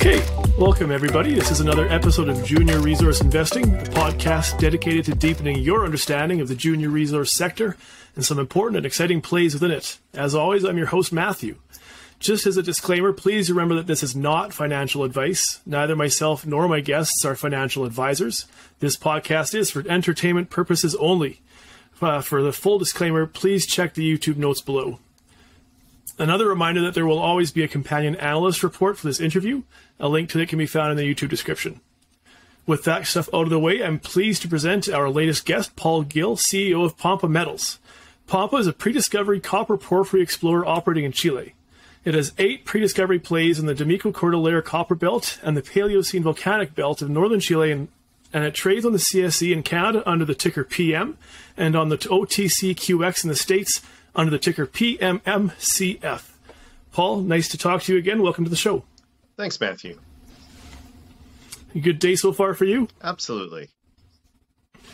Okay, welcome everybody. This is another episode of Junior Resource Investing, the podcast dedicated to deepening your understanding of the junior resource sector and some important and exciting plays within it. As always, I'm your host, Matthew. Just as a disclaimer, please remember that this is not financial advice. Neither myself nor my guests are financial advisors. This podcast is for entertainment purposes only. Uh, for the full disclaimer, please check the YouTube notes below. Another reminder that there will always be a companion analyst report for this interview. A link to it can be found in the YouTube description. With that stuff out of the way, I'm pleased to present our latest guest, Paul Gill, CEO of Pampa Metals. Pampa is a pre-discovery copper porphyry explorer operating in Chile. It has eight pre-discovery plays in the Domeyko Cordillera Copper Belt and the Paleocene Volcanic Belt of northern Chile, and, and it trades on the CSE in Canada under the ticker PM and on the OTCQX in the States under the ticker PMMCF. Paul, nice to talk to you again. Welcome to the show. Thanks, Matthew. Good day so far for you? Absolutely.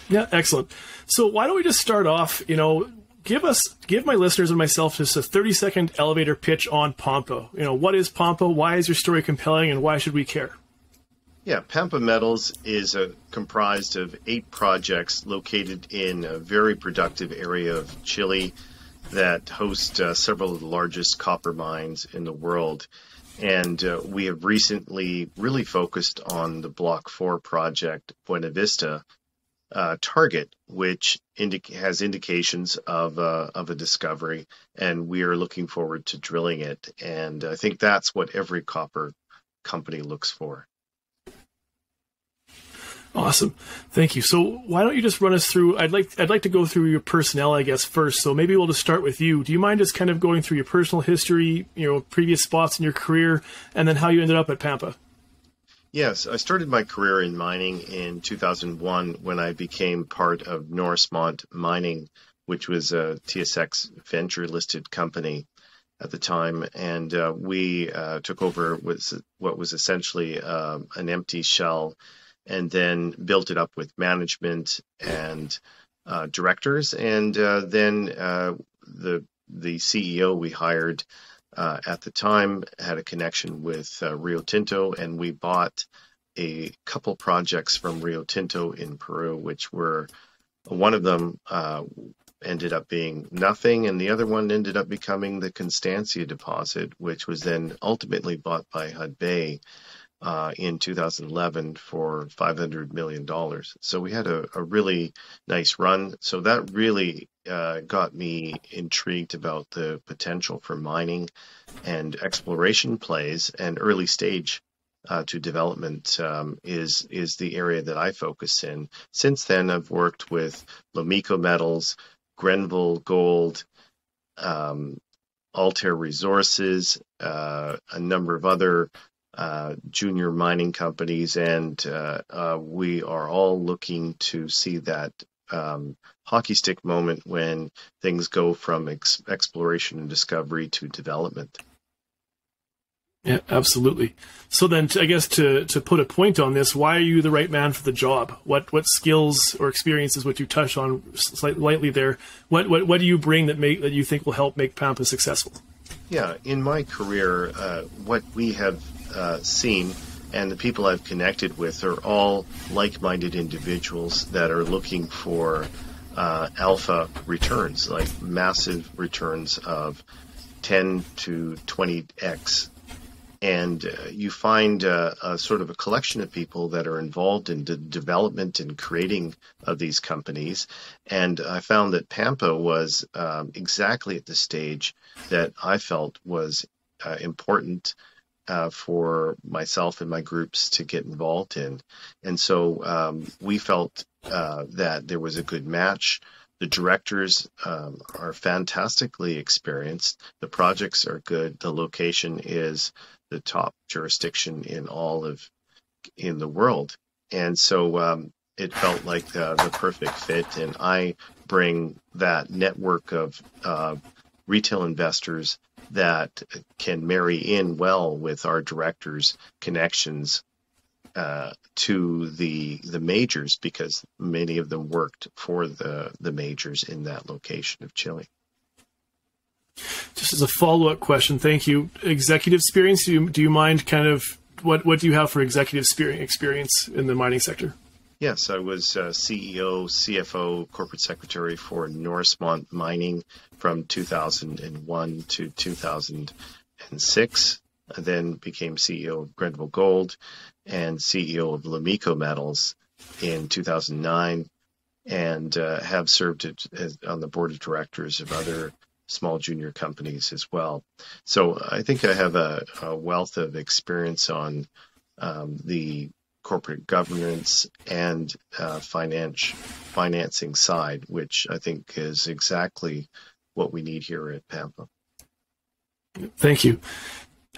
Yeah, excellent. So why don't we just start off, you know, give us give my listeners and myself just a 30 second elevator pitch on Pampa. You know, what is Pampa? Why is your story compelling and why should we care? Yeah, Pampa Metals is comprised of eight projects located in a very productive area of Chile that host uh, several of the largest copper mines in the world. And uh, we have recently really focused on the Block 4 project, Buena Vista, uh, target, which has indications of uh, of a discovery, and we are looking forward to drilling it. And I think that's what every copper company looks for. Awesome, thank you. So why don't you just run us through? I'd like I'd like to go through your personnel, I guess, first. So maybe we'll just start with you. Do you mind just kind of going through your personal history, you know, previous spots in your career, and then how you ended up at Pampa? Yes, I started my career in mining in 2001 when I became part of Norsemont Mining, which was a TSX venture listed company at the time. And uh, we uh, took over was what was essentially uh, an empty shell and then built it up with management and uh, directors. And uh, then uh, the the CEO we hired uh, at the time had a connection with uh, Rio Tinto, and we bought a couple projects from Rio Tinto in Peru, which were one of them uh, ended up being nothing, and the other one ended up becoming the Constancia deposit, which was then ultimately bought by Hudbay. Uh, in 2011 for $500 million. So we had a, a really nice run. So that really uh, got me intrigued about the potential for mining and exploration plays and early stage uh, to development um, is is the area that I focus in. Since then, I've worked with Lomiko Metals, Grenville Gold, um, Altair Resources, uh, a number of other uh, junior mining companies, and uh, uh, we are all looking to see that um, hockey stick moment when things go from ex- exploration and discovery to development. Yeah, absolutely. So then, I guess to to put a point on this, why are you the right man for the job? What what skills or experiences, which you touch on slightly lightly there, what what what do you bring that make that you think will help make Pampa successful? Yeah, in my career, uh, what we have uh, seen and the people I've connected with are all like-minded individuals that are looking for uh, alpha returns, like massive returns of 10 to 20x. And uh, you find uh, a sort of a collection of people that are involved in the development and creating of these companies. And I found that Pampa was um, exactly at the stage that I felt was uh, important uh, for myself and my groups to get involved in. And so um, we felt uh, that there was a good match. The directors um, are fantastically experienced. The projects are good. The location is the top jurisdiction in all of in the world, and so um, it felt like uh, the perfect fit. And I bring that network of uh, retail investors that can marry in well with our directors' connections uh, to the the majors because many of them worked for the the majors in that location of Chile. Just as a follow up question, thank you. Executive experience. Do you do you mind kind of what what do you have for executive experience in the mining sector? Yes, I was uh, CEO, CFO, corporate secretary for Norsemont Mining from 2001 to 2006. I then became CEO of Grenville Gold and CEO of Lomiko Metals in 2009, and uh, have served as, on the board of directors of other small junior companies as well. So I think I have a, a wealth of experience on um, the corporate governance and uh, finance, financing side, which I think is exactly what we need here at Pampa. Thank you.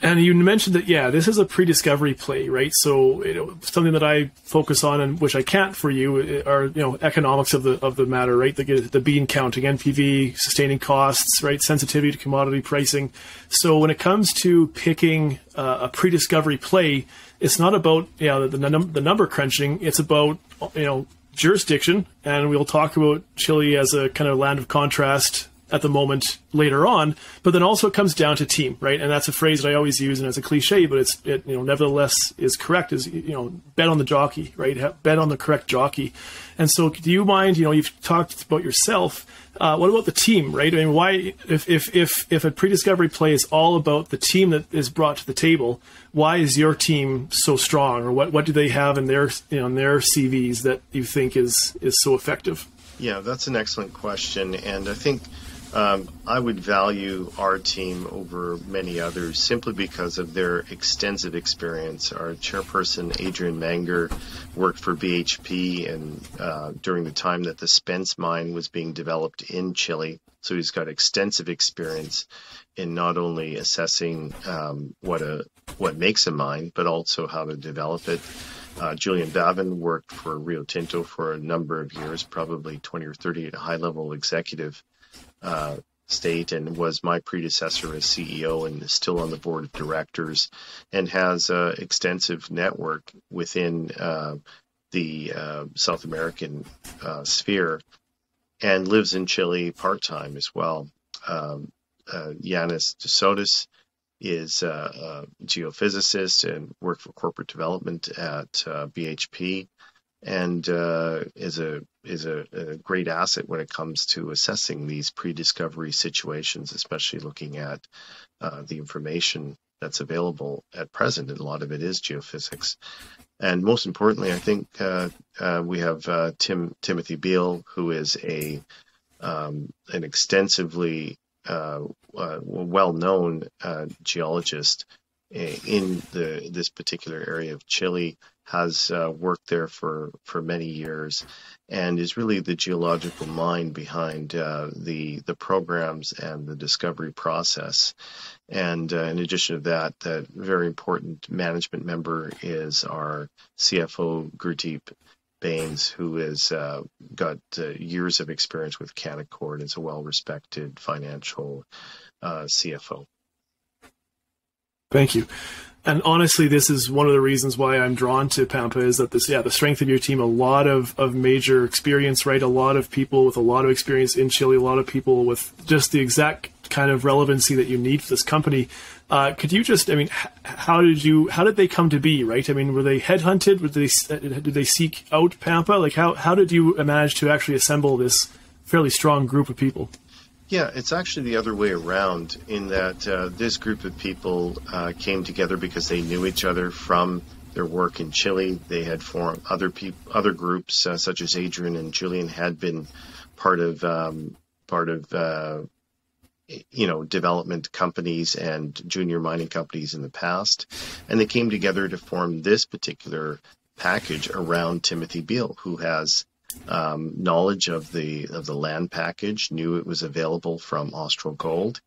And you mentioned that, yeah, this is a pre-discovery play, right? So you know, something that I focus on, and which I can't for you, are you know economics of the of the matter, right? The, the bean counting, NPV, sustaining costs, right? Sensitivity to commodity pricing. So when it comes to picking uh, a pre-discovery play, it's not about yeah the, the, num- the number crunching. It's about you know jurisdiction, and we'll talk about Chile as a kind of land of contrast at the moment later on. But then also it comes down to team, right? And that's a phrase that I always use, and it's a cliche, but it's it you know nevertheless is correct. Is you know bet on the jockey, right? Bet on the correct jockey. And so, do you mind? You know, you've talked about yourself. Uh, what about the team, right? I mean, why if if if if a pre-discovery play is all about the team that is brought to the table, why is your team so strong, or what what do they have in their you know in their CVs that you think is is so effective? Yeah, that's an excellent question, and I think um, I would value our team over many others simply because of their extensive experience. Our chairperson, Adrian Manger, worked for BHP and uh, during the time that the Spence mine was being developed in Chile. So he's got extensive experience in not only assessing um, what a what makes a mine, but also how to develop it. Uh, Julian Bavin worked for Rio Tinto for a number of years, probably 20 or 30 at a high level executive uh, state and was my predecessor as CEO and is still on the board of directors and has an extensive network within uh, the uh, South American uh, sphere and lives in Chile part time as well. Um, uh, Yanis DeSotis is a geophysicist and worked for corporate development at BHP and uh, is a is a, a, great asset when it comes to assessing these pre-discovery situations, especially looking at uh, the information that's available at present, and a lot of it is geophysics. And most importantly, I think uh, uh we have uh, Tim Timothy Beal, who is a um, an extensively uh, well-known geologist in the this particular area of Chile has uh, worked there for, for many years and is really the geological mind behind uh, the the programs and the discovery process. And uh, in addition to that, that very important management member is our CFO Gurdeep Baines, who has uh, got uh, years of experience with Canaccord, is a well-respected financial uh, CFO. Thank you and honestly, this is one of the reasons why I'm drawn to Pampa is that this, yeah, the strength of your team, a lot of, of major experience, right? A lot of people with a lot of experience in Chile, a lot of people with just the exact kind of relevancy that you need for this company. Uh, could you just, I mean, how did you, how did they come to be, right? I mean, were they headhunted? Were they, did they seek out Pampa? Like, how, how did you manage to actually assemble this fairly strong group of people? Yeah, it's actually the other way around in that uh, this group of people uh, came together because they knew each other from their work in Chile. They had formed other other groups uh, such as Adrian and Julian had been part of um, part of uh, you know development companies and junior mining companies in the past, and they came together to form this particular package around Timothy Beal, who has um, knowledge of the of the land package, knew it was available from Austral Gold,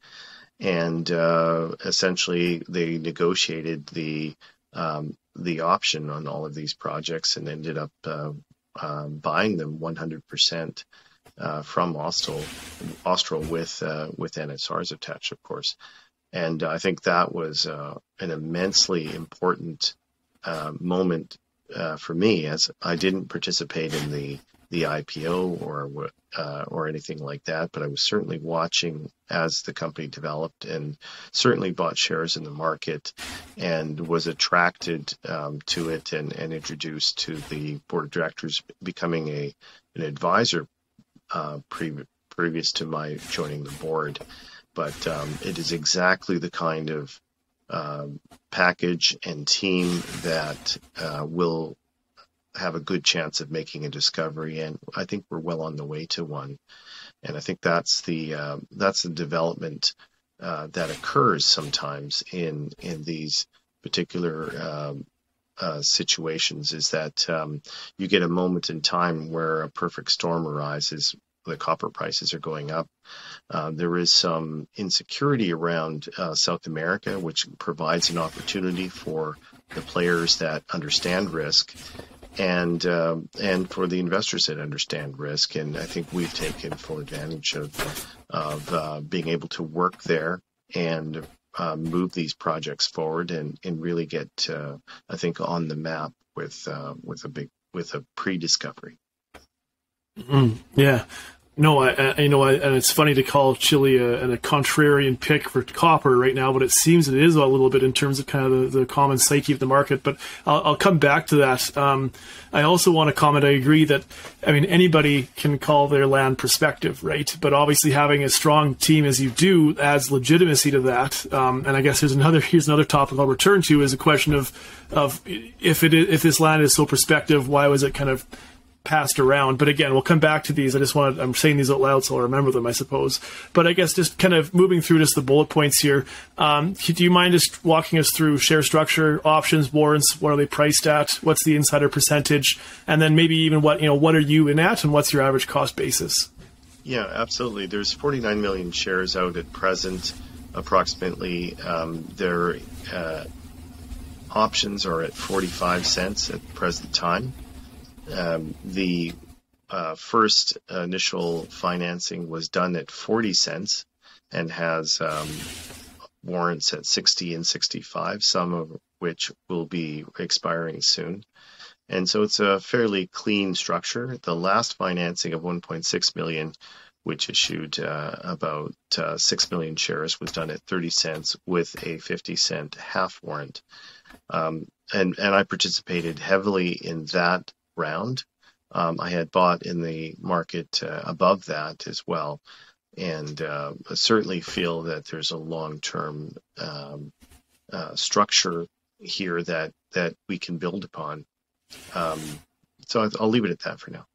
and uh, essentially they negotiated the um, the option on all of these projects and ended up uh, um, buying them 100% uh, from Austral, Austral with uh, with NSRs attached, of course. And I think that was uh, an immensely important uh, moment uh, for me as I didn't participate in the the IPO or uh, or anything like that, but I was certainly watching as the company developed and certainly bought shares in the market and was attracted um, to it and, and introduced to the board of directors, becoming a an advisor uh, pre- previous to my joining the board. But um, it is exactly the kind of uh, package and team that uh, will have a good chance of making a discovery, and I think we're well on the way to one. And I think that's the uh, that's the development uh, that occurs sometimes in in these particular um, uh, situations. Is that um, you get a moment in time where a perfect storm arises. The copper prices are going up. Uh, there is some insecurity around uh, South America, which provides an opportunity for the players that understand risk and uh, and for the investors that understand risk. And I think we've taken full advantage of of uh, being able to work there and uh, move these projects forward and and really get uh, I think on the map with uh, with a big with a pre-discovery. Mm, yeah, no, I, I you know, I, and it's funny to call Chile a, a, contrarian pick for copper right now, but it seems it is a little bit in terms of kind of the, the common psyche of the market. But I'll, I'll come back to that. Um, I also want to comment. I agree that I mean anybody can call their land prospective, right? But obviously having a strong team as you do adds legitimacy to that. Um, and I guess here's another here's another topic I'll return to is a question of of if it if this land is so prospective, why was it kind of passed around. But again, we'll come back to these. I just want I'm saying these out loud so I'll remember them, I suppose. But I guess just kind of moving through just the bullet points here. Um, do you mind just walking us through share structure, options, warrants? What are they priced at? What's the insider percentage? And then maybe even what, you know, what are you in at and what's your average cost basis? Yeah, absolutely. There's 49 million shares out at present, approximately. Um, their uh, options are at 45 cents at present time. Um, the uh, first initial financing was done at 40 cents and has um, warrants at 60 and 65, some of which will be expiring soon. And so it's a fairly clean structure. The last financing of 1.6 million, which issued uh, about uh, 6 million shares, was done at 30 cents with a 50 cent half warrant. Um, and, and I participated heavily in that round. Um, I had bought in the market uh, above that as well, and uh, certainly feel that there's a long-term um, uh, structure here that that we can build upon. Um, so I'll leave it at that for now.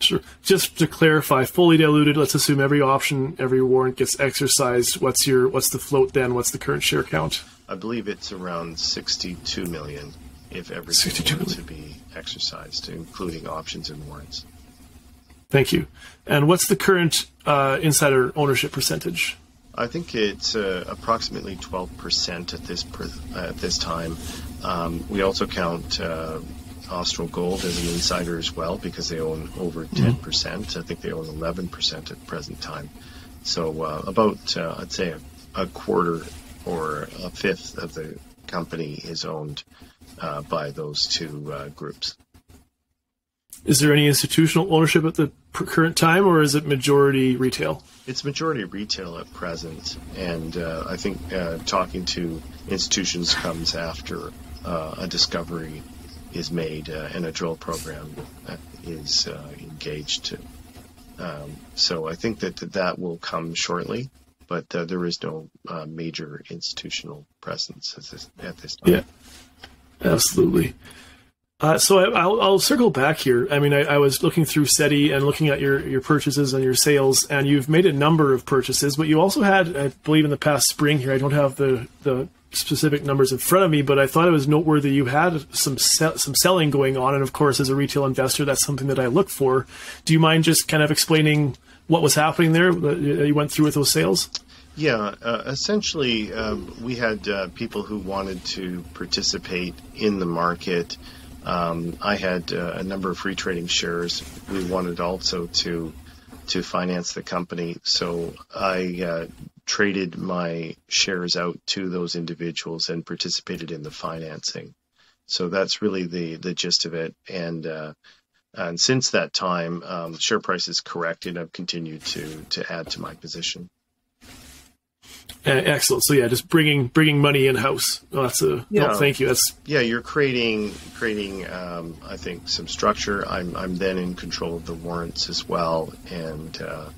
Sure. Just to clarify, fully diluted. Let's assume every option, every warrant gets exercised. What's your what's the float then? What's the current share count? I believe it's around 62 million if everything were to be exercised, including options and warrants. Thank you. And what's the current uh, insider ownership percentage? I think it's uh, approximately 12% at this per, uh, at this time. Um, we also count uh, Austral Gold as an insider as well because they own over 10%. Mm-hmm. I think they own 11% at the present time. So uh, about, uh, I'd say, a, a quarter or a fifth of the company is owned uh, by those two uh, groups. Is there any institutional ownership at the current time, or is it majority retail? It's majority retail at present, and uh, I think uh, talking to institutions comes after uh, a discovery is made uh, and a drill program is engaged. Um, so I think that that will come shortly, but there is no major institutional presence at this, at this time. Yeah. Absolutely. Uh, so I, will I'll circle back here. I mean, I, I, was looking through SEDI and looking at your, your purchases and your sales, and you've made a number of purchases, but you also had, I believe, in the past spring here. I don't have the, the specific numbers in front of me, but I thought it was noteworthy you had some se- some selling going on, and of course, as a retail investor, that's something that I look for. Do you mind just kind of explaining what was happening there that you went through with those sales? Yeah, uh, essentially, um, we had uh, people who wanted to participate in the market. Um, I had uh, a number of free trading shares. We wanted also to to finance the company, so I uh, traded my shares out to those individuals and participated in the financing. So that's really the the gist of it. And uh, and since that time, um, share price has corrected. I've continued to to add to my position. Excellent. So yeah, just bringing bringing money in house. Oh, that's a yeah. Thank you. That's yeah. You're creating creating. Um, I think some structure. I'm I'm then in control of the warrants as well, and uh,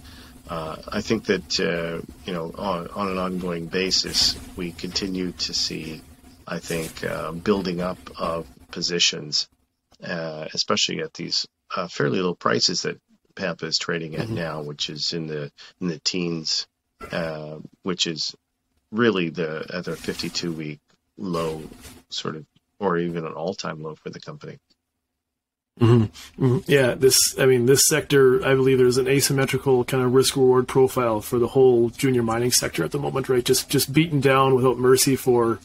uh, I think that uh, you know on, on, an ongoing basis we continue to see. I think uh, building up of positions, uh, especially at these uh, fairly low prices that Pampa is trading at mm-hmm. now, which is in the in the teens uh, which is really the at their 52 week low, sort of, or even an all time low for the company. Mm-hmm. Mm-hmm. Yeah, this. I mean, this sector. I believe there's an asymmetrical kind of risk reward profile for the whole junior mining sector at the moment, right? Just just beaten down without mercy for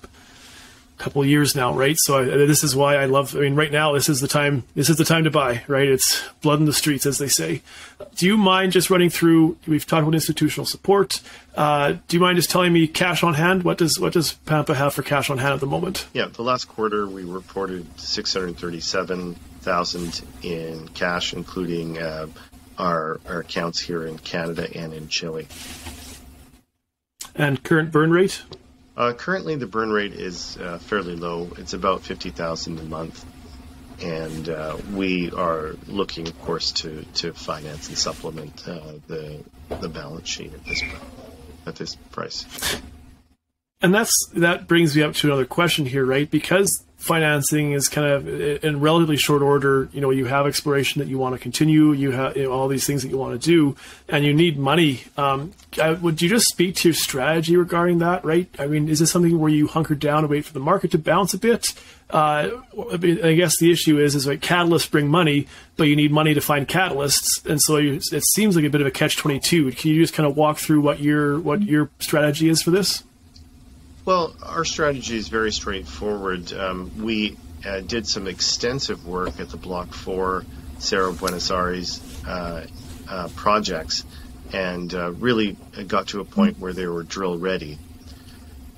couple years now, right? So I, this is why I love. I mean, right now this is the time. This is the time to buy, right? It's blood in the streets, as they say. Do you mind just running through? We've talked about institutional support. Uh, do you mind just telling me cash on hand? What does what does Pampa have for cash on hand at the moment? Yeah, the last quarter we reported six hundred thirty-seven thousand in cash, including uh, our our accounts here in Canada and in Chile. And current burn rate? Uh, currently, the burn rate is uh, fairly low. It's about fifty thousand a month, and uh, we are looking, of course, to, to finance and supplement uh, the the balance sheet at this at this price. And that's that brings me up to another question here, right? Because financing is kind of in relatively short order. You know, you have exploration that you want to continue, you have you know, all these things that you want to do, and you need money. Um, would you just speak to your strategy regarding that? Right? I mean, is this something where you hunker down and wait for the market to bounce a bit? Uh, I guess the issue is, is like catalysts bring money, but you need money to find catalysts, and so you, it seems like a bit of a catch twenty two. Can you just kind of walk through what your what your strategy is for this? Well, our strategy is very straightforward. Um, we uh, did some extensive work at the Block 4 Cerro Buenos Aires uh, uh, projects and uh, really got to a point where they were drill ready.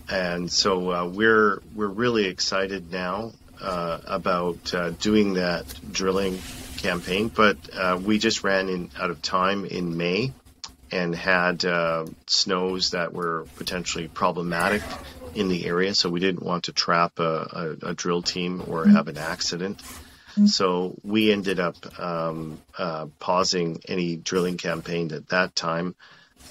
And so uh, we're, we're really excited now uh, about doing that drilling campaign, but we just ran in, out of time in May and had uh, snows that were potentially problematic in the area. So we didn't want to trap a, a, a drill team or have an accident. Mm-hmm. So we ended up um, uh, pausing any drilling campaign at that time.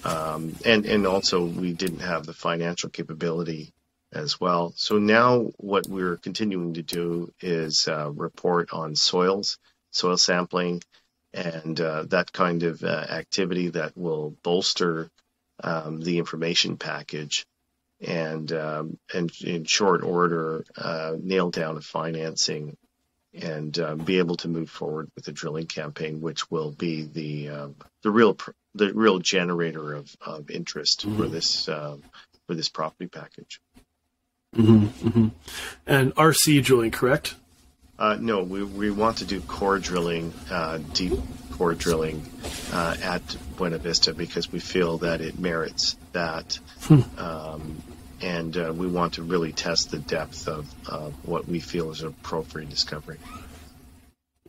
Um, and, and also we didn't have the financial capability as well. So now what we're continuing to do is uh, report on soils, soil sampling, and uh, that kind of uh, activity that will bolster um, the information package and um, and in short order uh, nail down a financing and uh, be able to move forward with the drilling campaign, which will be the uh, the real the real generator of, of interest mm-hmm. for this um, for this property package. Mm-hmm, mm-hmm. And RC drilling, correct? Uh, no, we, we want to do core drilling, uh, deep core drilling uh, at Buena Vista because we feel that it merits that. Hmm. Um, and uh, we want to really test the depth of what we feel is an appropriate discovery.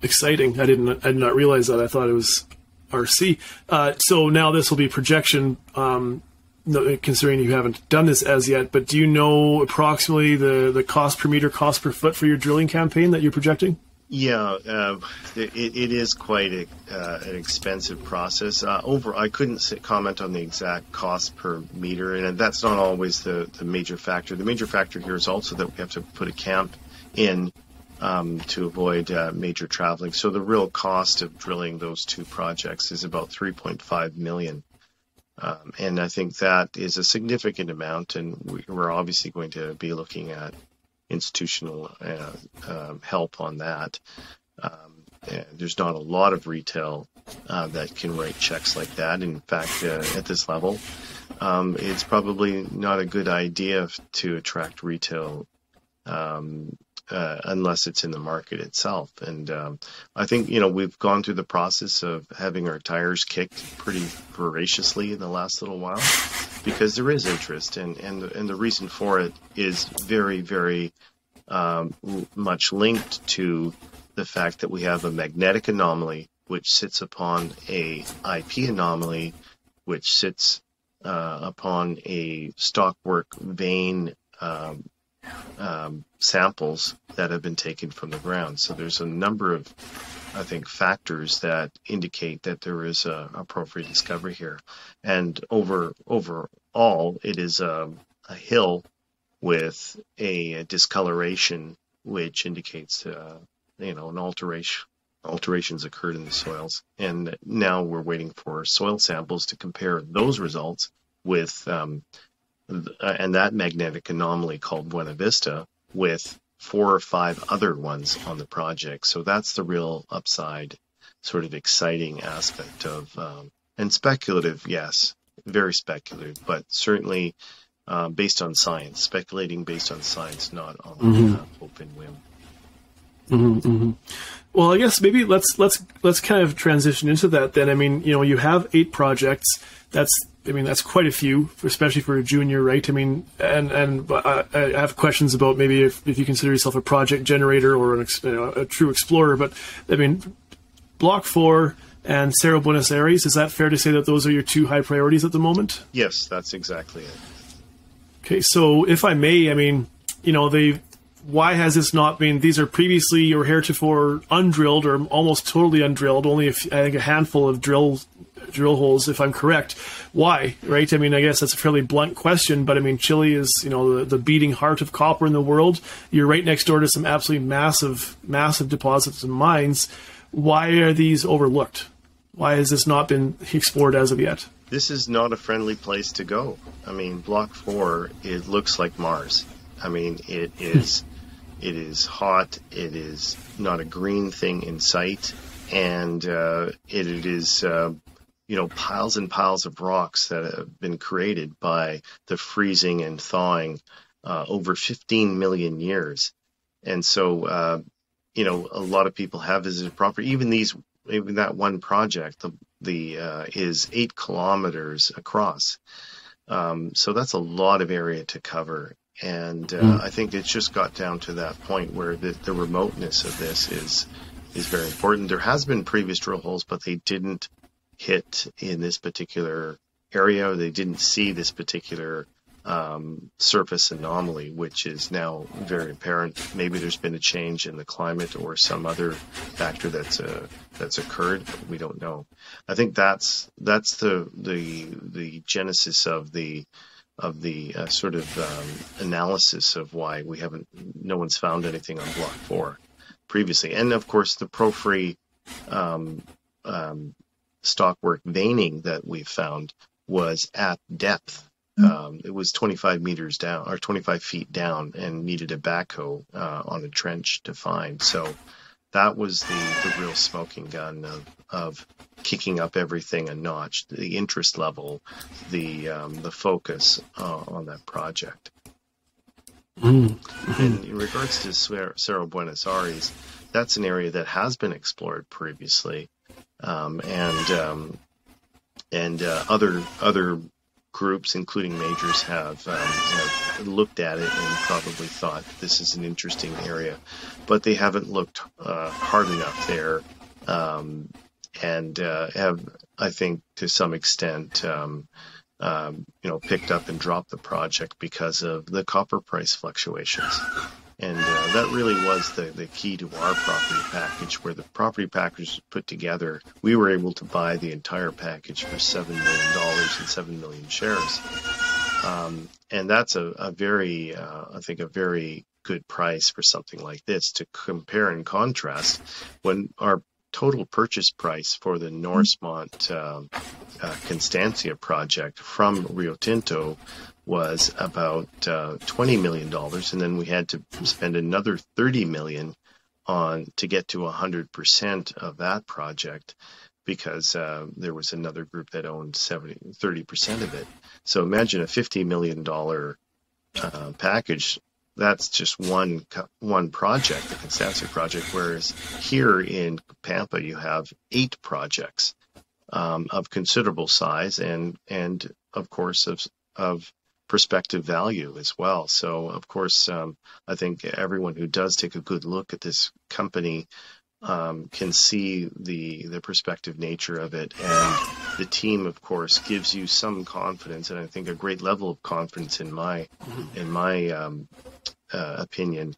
Exciting! I didn't I did not realize that. I thought it was RC. Uh, so now this will be projection. Um, considering you haven't done this as yet, but do you know approximately the, the cost per meter, cost per foot for your drilling campaign that you're projecting? Yeah, uh, it, it is quite a, uh, an expensive process. Uh, over, I couldn't say, comment on the exact cost per meter, and that's not always the, the major factor. The major factor here is also that we have to put a camp in um, to avoid uh, major traveling. So the real cost of drilling those two projects is about 3.5 million. Um, and I think that is a significant amount, and we, are obviously going to be looking at institutional uh, uh, help on that. Um, there's not a lot of retail uh, that can write checks like that. In fact, uh, at this level, um, it's probably not a good idea to attract retail um, uh, unless it's in the market itself. And um, I think you know we've gone through the process of having our tires kicked pretty voraciously in the last little while because there is interest, and and and the reason for it is very very um, much linked to the fact that we have a magnetic anomaly which sits upon a IP anomaly, which sits uh, upon a stockwork vein um, um, samples that have been taken from the ground. So there's a number of, I think, factors that indicate that there is a, a porphyry discovery here. And over overall, it is a, a hill with a discoloration, which indicates, uh, you know, an alteration alterations occurred in the soils. And now we're waiting for soil samples to compare those results with, um, and that magnetic anomaly called Buena Vista with four or five other ones on the project. So that's the real upside, sort of exciting aspect of, um, and speculative, yes, very speculative, but certainly uh, based on science, speculating based on science, not on mm-hmm. uh, hope and whim. Mm-hmm, mm-hmm. Well, I guess maybe let's let's let's kind of transition into that then. I mean, you know, you have eight projects. That's I mean, that's quite a few, especially for a junior, right? I mean, and and I, I have questions about maybe if, if you consider yourself a project generator or an, you know, a true explorer. But I mean, Block Four and Cerro Buenos Aires. Is that fair to say that those are your two high priorities at the moment? Yes, that's exactly it. Okay, so if I may, I mean, you know, they why has this not been? These are previously or heretofore undrilled or almost totally undrilled. Only I think a handful of drill drill holes, if I'm correct. Why? Right? I mean, I guess that's a fairly blunt question, but I mean, Chile is you know the, the beating heart of copper in the world. You're right next door to some absolutely massive, massive deposits and mines. Why are these overlooked? Why has this not been explored as of yet? This is not a friendly place to go. I mean, Block Four, it looks like Mars. I mean, it is it is hot. It is not a green thing in sight, and uh, it, it is uh, you know piles and piles of rocks that have been created by the freezing and thawing uh, over 15 million years. And so, uh, you know, a lot of people have visited property. Even these, even that one project, the the uh, is eight kilometers across. Um, so that's a lot of area to cover, and uh, mm. I think it's just got down to that point where the, the remoteness of this is is very important. There has been previous drill holes, but they didn't hit in this particular area. They didn't see this particular um, surface anomaly, which is now very apparent. Maybe there's been a change in the climate or some other factor that's uh, that's occurred. we don't know. I think that's that's the the the genesis of the of the uh, sort of um, analysis of why we haven't, no one's found anything on Block Four previously, and of course the porphyry um, um, stockwork veining that we found was at depth. Hmm. Um, it was 25 meters down or 25 feet down and needed a backhoe uh, on a trench to find. So that was the, the real smoking gun of, of kicking up everything a notch, the interest level, the um, the focus uh, on that project. Mm-hmm. in regards to Cerro Buenos Aires, that's an area that has been explored previously, um, and um, and uh, other other groups, including majors, have, um, have looked at it and probably thought this is an interesting area, but they haven't looked uh, hard enough there, um, and uh, have, I think, to some extent, um, um, you know, picked up and dropped the project because of the copper price fluctuations. And uh, that really was the, the key to our property package, where the property package was put together. We were able to buy the entire package for $7 million and 7 million shares. Um, and that's a, a very, uh, I think, a very good price for something like this to compare and contrast when our total purchase price for the Norsemont uh, uh, Constancia project from Rio Tinto was about uh, $20 million. And then we had to spend another 30 million on to get to 100% of that project because uh, there was another group that owned 70, 30% of it. So imagine a $50 million uh, package. That's just one one project, the Constancia project. Whereas here in Pampa, you have eight projects um, of considerable size and and of course of of prospective value as well. So, of course, um, I think everyone who does take a good look at this company um, can see the the prospective nature of it, and the team, of course, gives you some confidence, and I think a great level of confidence in my mm-hmm. in my um, uh, opinion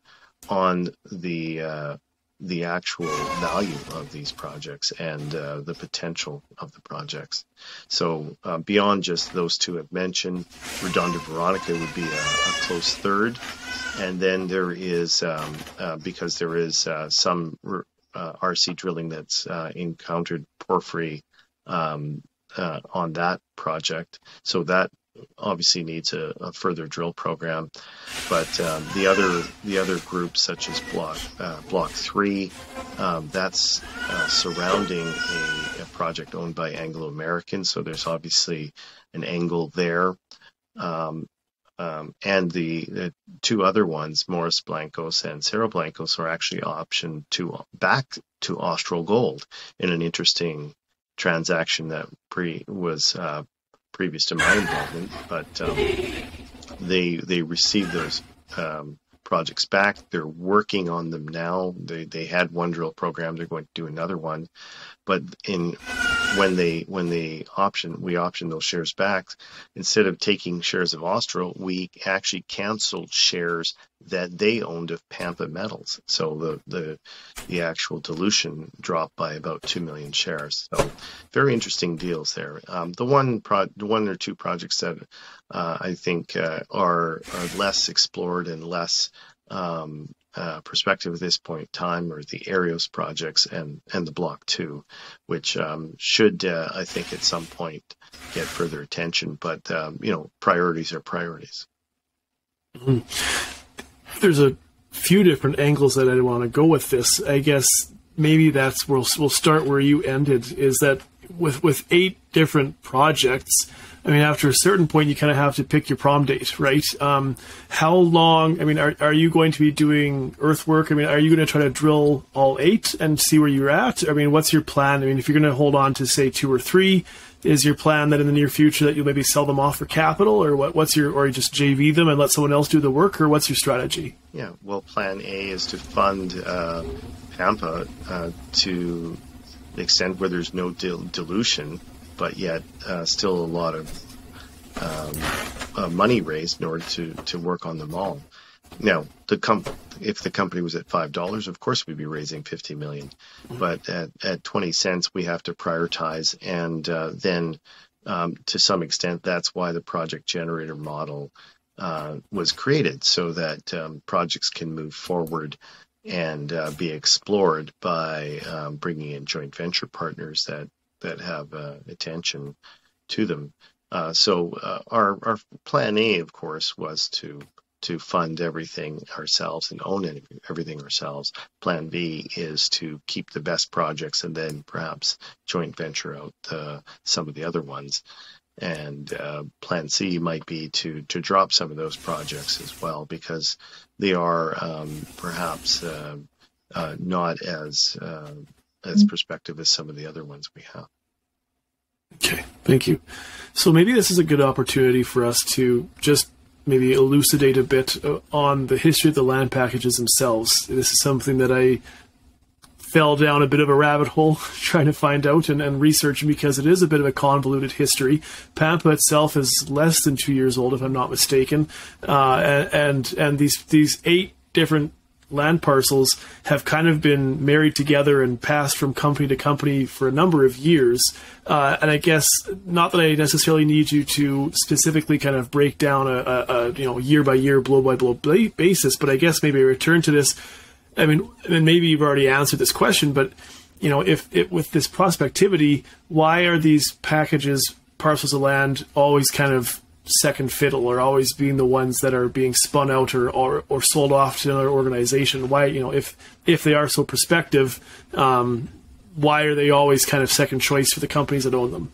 on the uh, the actual value of these projects and uh, the potential of the projects. So uh, beyond just those two I've mentioned, Redondo Veronica would be a, a close third, and then there is um, uh, because there is uh, some uh, RC drilling that's uh, encountered porphyry um, on that project. So that obviously needs a, a, further drill program. But um, the other the other groups, such as Block uh, Block Three, um, that's uh, surrounding a, a, project owned by Anglo American. So there's obviously an angle there. Um, um, and the, the, two other ones, Morros Blancos and Cerro Blancos, are actually optioned to back to Austral Gold in an interesting transaction that pre was uh, previous to my involvement, but um, they they received those um, projects back. They're working on them now. They they had one drill program. They're going to do another one, but in when they when they option we option those shares back instead of taking shares of Austral we actually canceled shares that they owned of Pampa Metals. So the the the actual dilution dropped by about 2 million shares. So very interesting deals there. Um, the one pro one or two projects that uh, I think uh, are are less explored and less um, uh, perspective at this point in time are the Arrieros projects and, and the Block 2, which um, should, uh, I think, at some point get further attention. But, um, you know, priorities are priorities. Mm-hmm. There's a few different angles that I want to go with this. I guess maybe that's where we'll, we'll start where you ended is that with, with eight different projects, I mean, after a certain point, you kind of have to pick your prom date, right? Um, how long? I mean, are, are you going to be doing earthwork? I mean, are you going to try to drill all eight and see where you're at? I mean, what's your plan? I mean, if you're going to hold on to say two or three, is your plan that in the near future that you'll maybe sell them off for capital, or what? What's your, or you just JV them and let someone else do the work, or what's your strategy? Yeah, well, plan A is to fund uh, Pampa uh, to the extent where there's no dil- dilution but yet uh, still a lot of um, uh, money raised in order to, to work on them all. Now, the comp- if the company was at five dollars, of course we'd be raising fifty million. Mm-hmm. But at, at twenty cents, we have to prioritize, and uh, then um, to some extent, that's why the project generator model uh, was created, so that um, projects can move forward and uh, be explored by um, bringing in joint venture partners that that have uh, attention to them. Uh, so uh, our our plan A, of course, was to to fund everything ourselves and own everything ourselves. Plan B is to keep the best projects and then perhaps joint venture out uh, some of the other ones. And uh, Plan C might be to to drop some of those projects as well because they are um, perhaps uh, not as as mm-hmm. perspective as some of the other ones we have. Okay, thank you. So maybe this is a good opportunity for us to just maybe elucidate a bit uh, on the history of the land packages themselves. This is something that I fell down a bit of a rabbit hole trying to find out and, and researching because it is a bit of a convoluted history. Pampa itself is less than two years old, if I'm not mistaken, uh, and and these these eight different land parcels have kind of been married together and passed from company to company for a number of years. Uh, and I guess not that I necessarily need you to specifically kind of break down a, a, a you know year by year, blow by blow basis, but I guess maybe return to this. I mean, and maybe you've already answered this question, but you know, if it, with this prospectivity, why are these packages, parcels of land, always kind of second fiddle or always being the ones that are being spun out or, or, or sold off to another organization. Why, you know, if if they are so prospective, um, why are they always kind of second choice for the companies that own them?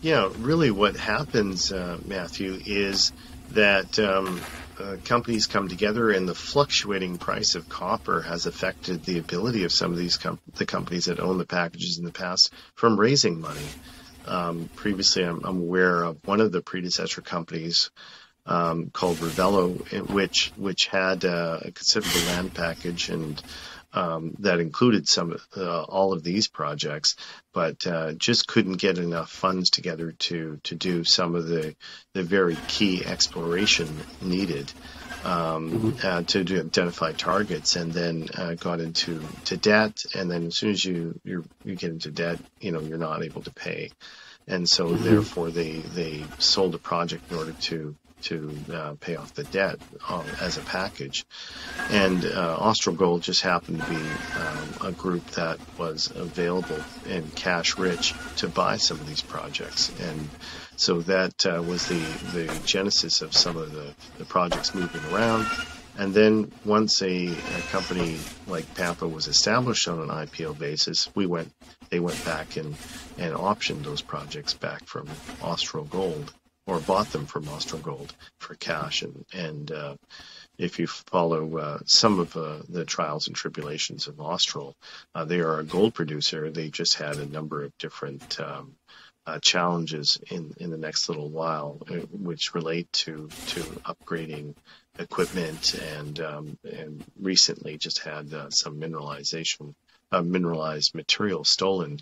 Yeah, really, what happens, uh, Matthew, is that um, uh, companies come together, and the fluctuating price of copper has affected the ability of some of these com- the companies that own the packages in the past from raising money. Um, previously, I'm, I'm, aware of one of the predecessor companies um, called Revelo, which which had uh, a considerable land package and um, that included some uh, all of these projects, but uh, just couldn't get enough funds together to to do some of the the very key exploration needed um, mm-hmm. uh, to do, identify targets, and then uh, got into to debt. And then as soon as you you get into debt, you know you're not able to pay, and so mm-hmm. therefore they they sold a project in order to to uh, pay off the debt um, as a package. And uh, Austral Gold just happened to be um, a group that was available and cash rich to buy some of these projects. And so that uh, was the, the genesis of some of the, the projects moving around. And then once a, a, company like Pampa was established on an IPO basis, we went, they went back and, and optioned those projects back from Austral Gold or bought them from Austral Gold for cash. And, and uh, if you follow uh, some of uh, the trials and tribulations of Austral, uh, they are a gold producer. They just had a number of different um, uh, challenges in, in the next little while, uh, which relate to to upgrading equipment and um, and recently just had some mineralization, mineralized material stolen.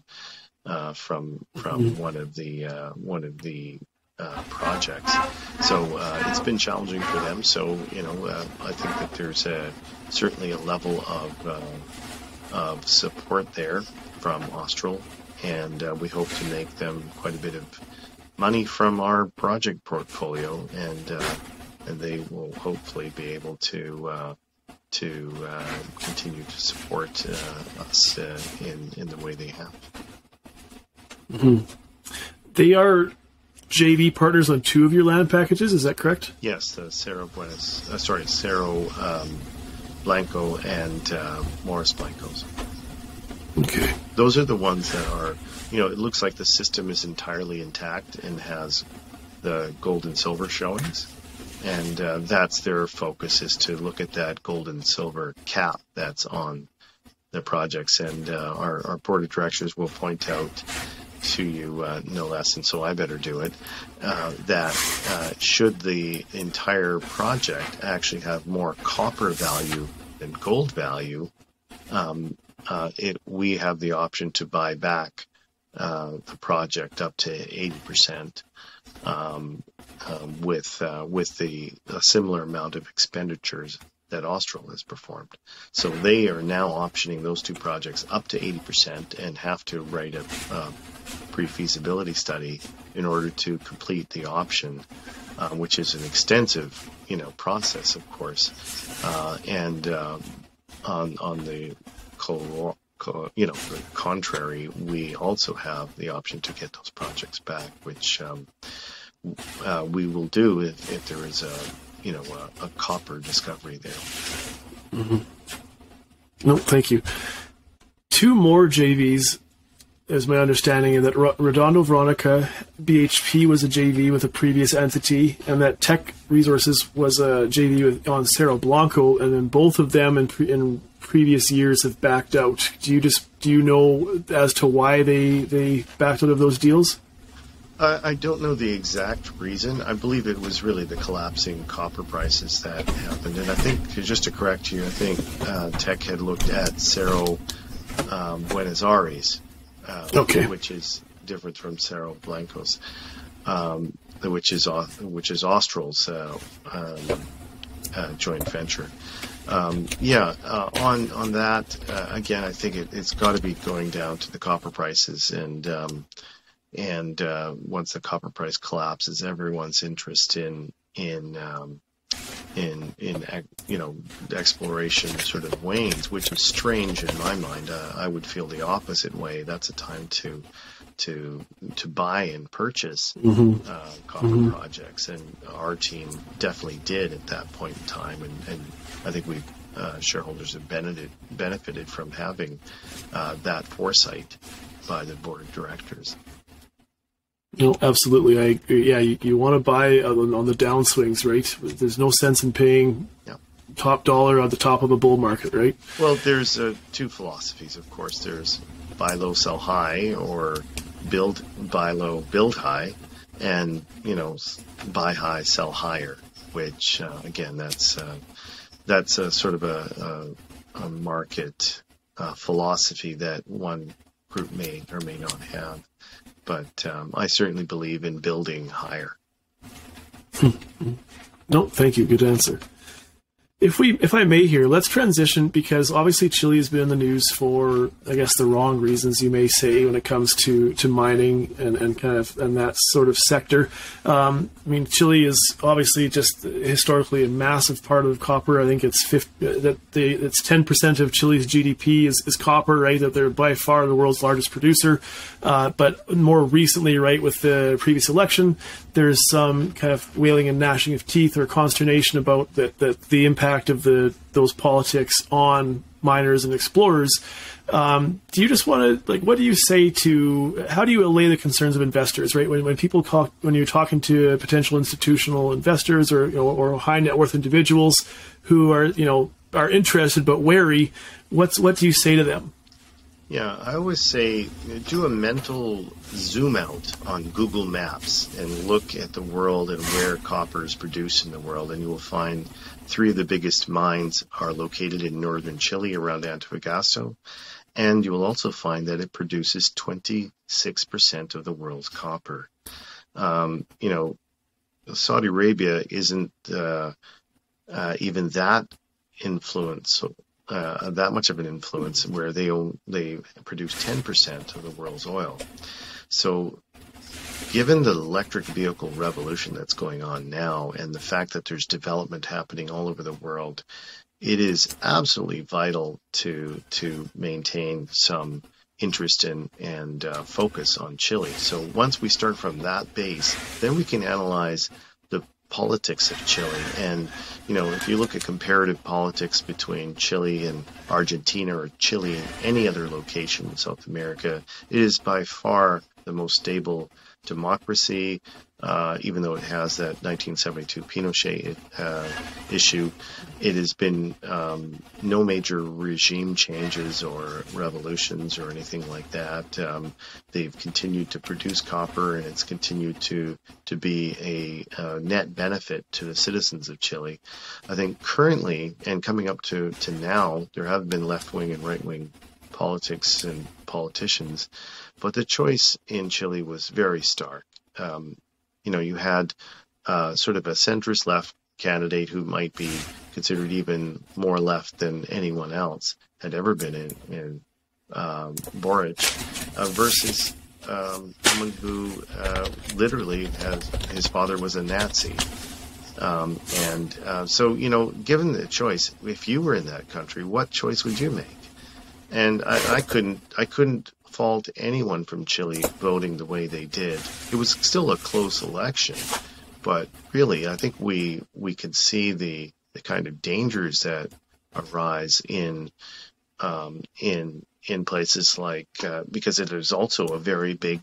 Uh, from from mm-hmm. one of the uh, one of the uh, projects. So uh, it's been challenging for them. So you know, uh, I think that there's a, certainly a level of uh, of support there from Austral, and uh, we hope to make them quite a bit of money from our project portfolio, and and they will hopefully be able to. to continue to support us in in the way they have. Mm-hmm. They are JV partners on two of your land packages. Is that correct? Yes, the Cerro Buenos, uh, sorry, Cerro um, Blanco and uh, Morros Blancos. Okay. Those are the ones that are, you know, it looks like the system is entirely intact and has the gold and silver showings. And uh, that's their focus is to look at that gold and silver cap that's on the projects. And uh, our, our board of directors will point out to you uh, no less, and so I better do it. Uh, that uh, should the entire project actually have more copper value than gold value, um, uh, it we have the option to buy back uh, the project up to eighty percent. Um, um, with uh, with the a similar amount of expenditures that Austral has performed. So they are now optioning those two projects up to 80% and have to write a, a pre-feasibility study in order to complete the option, uh, which is an extensive, you know, process, of course. Uh, and uh, on on the co- you know contrary, we also have the option to get those projects back, which um, uh, we will do if, if there is a you know a, a copper discovery there. Mm-hmm. No, thank you. Two more JVs is my understanding that Redondo Veronica BHP was a JV with a previous entity, and that Teck Resources was a JV with, on Cerro Blanco, and then both of them in, in previous years have backed out. Do you just do you know as to why they they backed out of those deals? I don't know the exact reason. I believe it was really the collapsing copper prices that happened. And I think, just to correct you, I think uh, Teck had looked at Cerro um, Buenos Aires, uh, okay. which is different from Cerro Blancos, um, which is which is Austral's uh, um, uh, joint venture. Um, yeah, uh, on on that uh, again, I think it, has got to be going down to the copper prices and um, and uh, once the copper price collapses, everyone's interest in in um, in in you know exploration sort of wanes, which is strange in my mind. Uh, I would feel the opposite way. That's a time to to to buy and purchase mm-hmm. uh, copper mm-hmm. projects, and our team definitely did at that point in time. And, and I think we uh, shareholders have benefited benefited from having uh, that foresight by the board of directors. No, absolutely. I yeah, you, you want to buy on, on, the downswings, right? There's no sense in paying yeah. top dollar at the top of a bull market, right? Well, there's uh, two philosophies, of course. There's buy low, sell high, or build buy low, build high, and you know buy high, sell higher. which uh, again, that's uh, that's a sort of a, a, a market uh, philosophy that one group may or may not have. But um, I certainly believe in building higher. no, thank you. Good answer if we if I may here, let's transition because obviously Chile has been in the news for I guess the wrong reasons you may say when it comes to to mining and, and kind of and that sort of sector. Um, I mean Chile is obviously just historically a massive part of copper. I think it's 50, that the it's ten percent of Chile's GDP is, is copper, right? That they're by far the world's largest producer. Uh, but more recently, right, with the previous election, there's some kind of wailing and gnashing of teeth or consternation about that, that the impact of the those politics on miners and explorers. Um, do you just want to like what do you say to how do you allay the concerns of investors right when, when people talk when you're talking to potential institutional investors or you know, or high net worth individuals who are you know are interested but wary what's what do you say to them yeah, I always say do a mental zoom out on Google Maps and look at the world and where copper is produced in the world, and you will find three of the biggest mines are located in northern Chile around Antofagasta. And you will also find that it produces 26% of the world's copper. Um, you know, Saudi Arabia isn't uh, uh, even that influence uh, that much of an influence where they they produce 10% of the world's oil. So given the electric vehicle revolution that's going on now and the fact that there's development happening all over the world, it is absolutely vital to to maintain some interest in and uh, focus on Chile. So once we start from that base, then we can analyze the politics of Chile. And, you know, if you look at comparative politics between Chile and Argentina or Chile and any other location in South America, it is by far the most stable democracy, uh, even though it has that 1972 Pinochet uh, issue. It has been um, no major regime changes or revolutions or anything like that. Um, they've continued to produce copper, and it's continued to to be a, a net benefit to the citizens of Chile. I think currently and coming up to, to now, there have been left wing and right wing politics and politicians but the choice in Chile was very stark. Um, you know, you had uh, sort of a centrist left candidate who might be considered even more left than anyone else had ever been in, in um, Boric, uh, versus um, someone who uh, literally has his father was a Nazi. Um, and uh, so, you know, given the choice, if you were in that country, what choice would you make? And I, I couldn't, I couldn't fault anyone from Chile voting the way they did. It was still a close election, but really, I think we we could see the the kind of dangers that arise in um, in in places like uh, because it is also a very big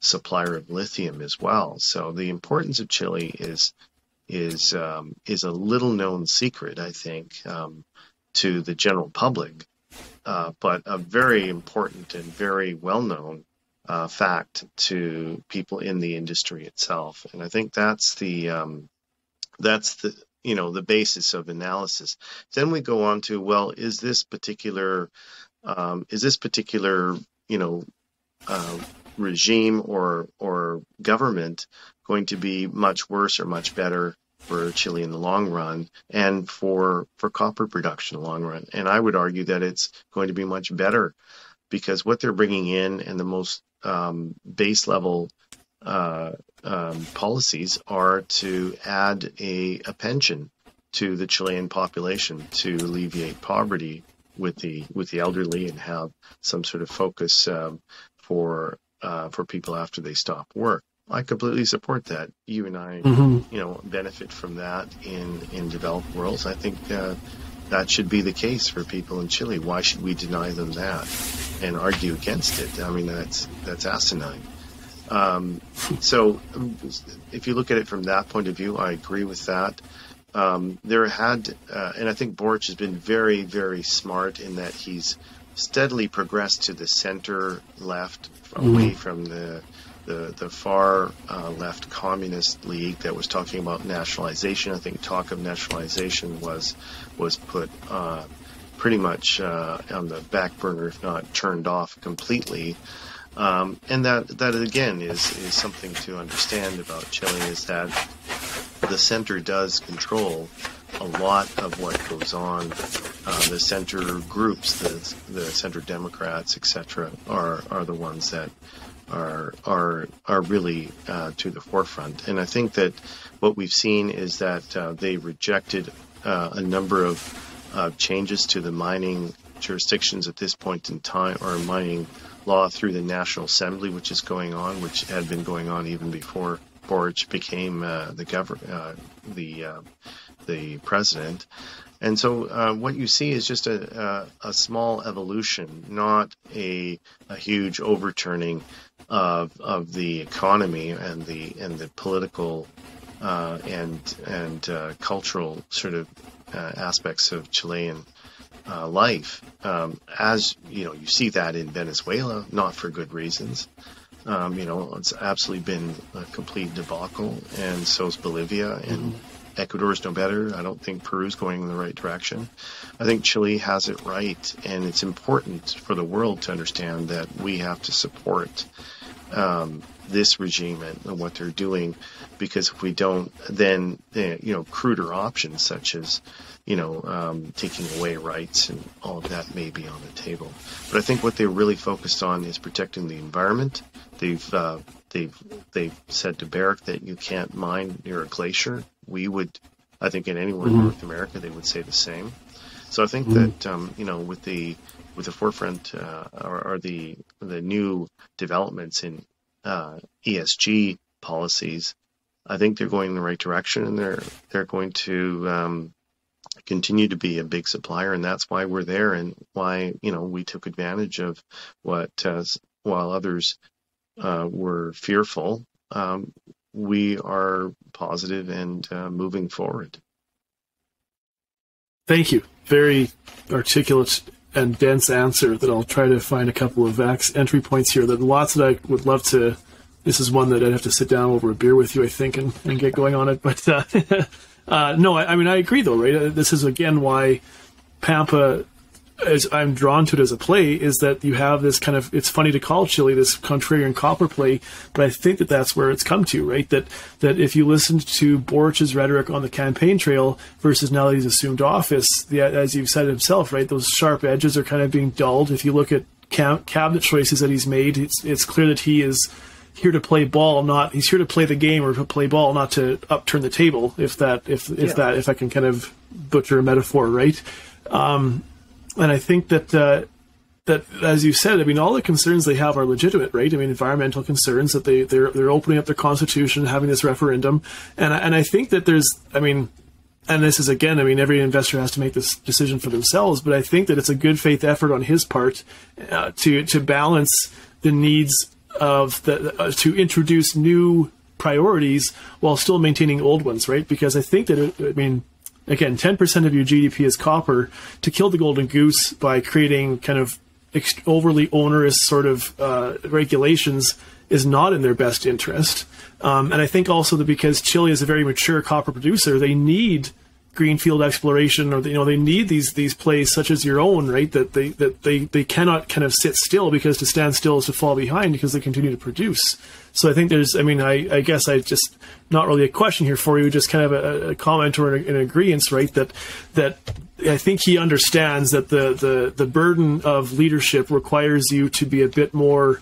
supplier of lithium as well. So the importance of Chile is is um, is a little known secret, I think, um, to the general public uh, but a very important and very well known uh, fact to people in the industry itself. And I think that's the um, that's the you know the basis of analysis. Then we go on to well, is this particular um, is this particular you know uh, regime or or government going to be much worse or much better for Chile in the long run and for for copper production in the long run. And I would argue that it's going to be much better because what they're bringing in and the most um, base level uh, um, policies are to add a, a pension to the Chilean population to alleviate poverty with the with the elderly and have some sort of focus um, for uh, for people after they stop work. I completely support that. You and I, mm-hmm. you know, benefit from that in in developed worlds. I think uh, that should be the case for people in Chile. Why should we deny them that and argue against it? I mean, that's that's asinine. Um, so, if you look at it from that point of view, I agree with that. Um, there had, uh, and I think Boric has been very, very smart in that he's steadily progressed to the center left, mm-hmm. away from the the the far uh, left communist league that was talking about nationalization. I think talk of nationalization was was put uh, pretty much uh, on the back burner, if not turned off completely. Um, and that that again is is something to understand about Chile is that the center does control a lot of what goes on. Uh, the center groups, the the center Democrats, etc., are are the ones that are are are really uh, to the forefront. And I think that what we've seen is that uh, they rejected uh, a number of uh, changes to the mining jurisdictions at this point in time, or mining law through the National Assembly, which is going on, which had been going on even before Boric became uh, the governor, uh, the the president. And so, uh, what you see is just a, a, a small evolution, not a, a huge overturning of of the economy and the and the political uh, and and uh, cultural sort of aspects of Chilean uh, life. Um, as you know, you see that in Venezuela, not for good reasons. Um, you know, it's absolutely been a complete debacle, and so is Bolivia, and mm-hmm. Ecuador's no better. I don't think Peru's going in the right direction. I think Chile has it right, and it's important for the world to understand that we have to support um, this regime and what they're doing, because if we don't, then eh, you know, cruder options such as you know, um, taking away rights and all of that may be on the table. But I think what they're really focused on is protecting the environment. They've uh, they've they've said to Barrick that you can't mine near a glacier. We would, I think, in anywhere mm-hmm. in North America, they would say the same. So I think mm-hmm. that um, you know, with the with the forefront uh, or, or, the the new developments in uh, ESG policies, I think they're going in the right direction, and they're they're going to um, continue to be a big supplier, and that's why we're there, and why you know we took advantage of what uh, while others uh, were fearful, um, we are positive and uh, moving forward. Thank you. Very articulate and dense answer that I'll try to find a couple of entry points here. That lots that I would love to. This is one that I'd have to sit down over a beer with you, I think, and, and get going on it. But uh, Uh, no, I, I, mean I agree though, right? Uh, this is again why Pampa, as I'm drawn to it as a play, is that you have this kind of. It's funny to call Chile this contrarian copper play, but I think that that's where it's come to, right? That that if you listened to Boric's rhetoric on the campaign trail versus now that he's assumed office, the, as you've said himself, right? Those sharp edges are kind of being dulled. If you look at cabinet choices that he's made, it's it's clear that he is here to play ball, not he's here to play the game or to play ball, not to upturn the table. If that, if if yeah. that, if I can kind of butcher a metaphor, right? Um, and I think that uh, that, as you said, I mean, all the concerns they have are legitimate, right? I mean, environmental concerns that they they're they're opening up their constitution, having this referendum, and and I think that there's, I mean. And this is again, I mean, every investor has to make this decision for themselves. But I think that it's a good faith effort on his part uh, to to balance the needs of the uh, to introduce new priorities while still maintaining old ones, right? Because I think that it, I mean, again, ten percent of your GDP is copper. To kill the golden goose by creating kind of overly onerous sort of uh, regulations is not in their best interest. Um, and I think also that because Chile is a very mature copper producer, they need greenfield exploration or you know they need these these plays such as your own right that they that they they cannot kind of sit still because to stand still is to fall behind because they continue to produce so i think there's i mean i i guess i just not really a question here for you just kind of a, a comment or an, an agreement right that that i think he understands that the the the burden of leadership requires you to be a bit more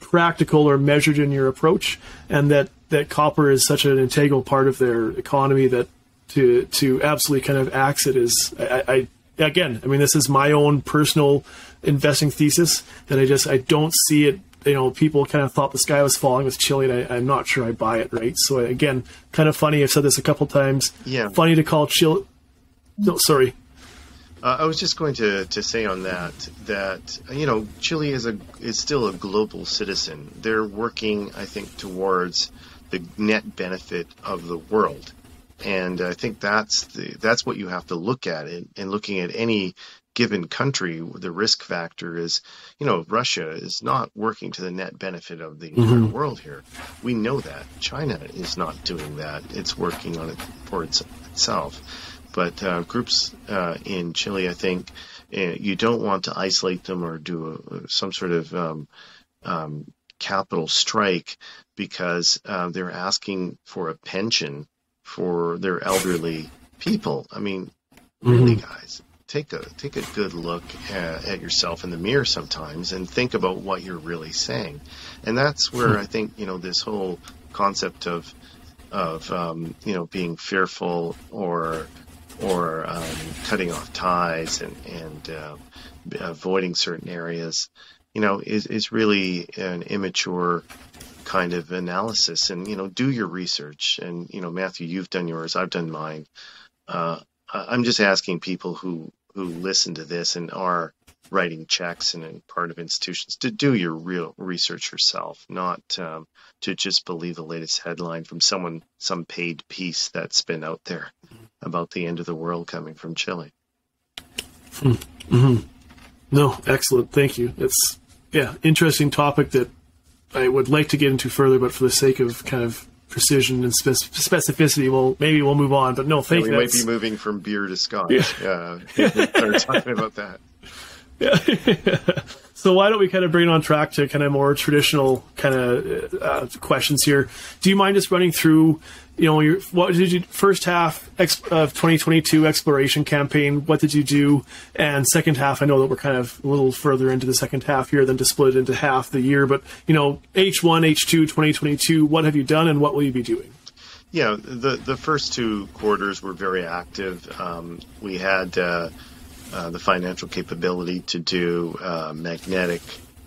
practical or measured in your approach and that that copper is such an integral part of their economy that to to absolutely kind of axe it is I, I again I mean this is my own personal investing thesis that I just I don't see it you know people kind of thought the sky was falling with Chile and I, am not sure I buy it right? So again kind of funny I've said this a couple times. Yeah. Funny to call Chile no sorry. Uh, I was just going to, to say on that that you know Chile is a is still a global citizen. They're working, I think, towards the net benefit of the world. And I think that's the, that's what you have to look at in, in looking at any given country, the risk factor is, you know, Russia is not working to the net benefit of the mm-hmm. world here. We know that. China is not doing that. It's working on it for its, itself. But uh, groups uh, in Chile, I think, uh, you don't want to isolate them or do a, some sort of um, um, capital strike because uh, they're asking for a pension for their elderly people. I mean, really, mm-hmm. guys, take a take a good look at, at, yourself in the mirror sometimes and think about what you're really saying. And that's where hmm. I think you know this whole concept of of um, you know being fearful or or um, cutting off ties and and uh, avoiding certain areas, you know, is is really an immature kind of analysis. And you know, do your research. And you know, Matthew, you've done yours. I've done mine. Uh, I'm just asking people who who listen to this and are writing checks and in part of institutions to do your real research yourself, not um, to just believe the latest headline from someone, some paid piece that's been out there about the end of the world coming from Chile. Mm-hmm. No, excellent. Thank you. It's yeah, interesting topic that I would like to get into further, but for the sake of kind of precision and specificity, well, maybe we'll move on. But no, thank yeah, you. We might be moving from beer to scotch. Yeah, yeah. talking about that. Yeah. so why don't we kind of bring it on track to kind of more traditional kind of uh, questions here? Do you mind just running through, you know, your what did you first half of 2022 exploration campaign? What did you do? And second half, I know that we're kind of a little further into the second half here than to split it into half the year, but you know, H1, H2, 2022. What have you done, and what will you be doing? Yeah, the the first two quarters were very active. Um, we had. Uh, uh, the financial capability to do uh, magnetic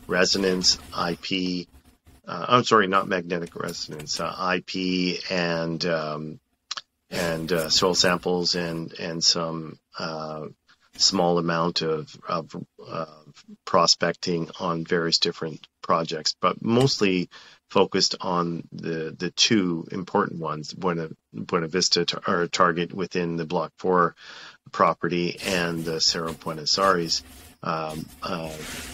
resonance, IP. Uh, I'm sorry, not magnetic resonance, uh, IP and um, and uh, soil samples and and some small amount of, of prospecting on various different projects, but mostly focused on the the two important ones, Buena, Buena Vista tar- target within the Block 4 property and the Cerro Buenos Aires um, uh,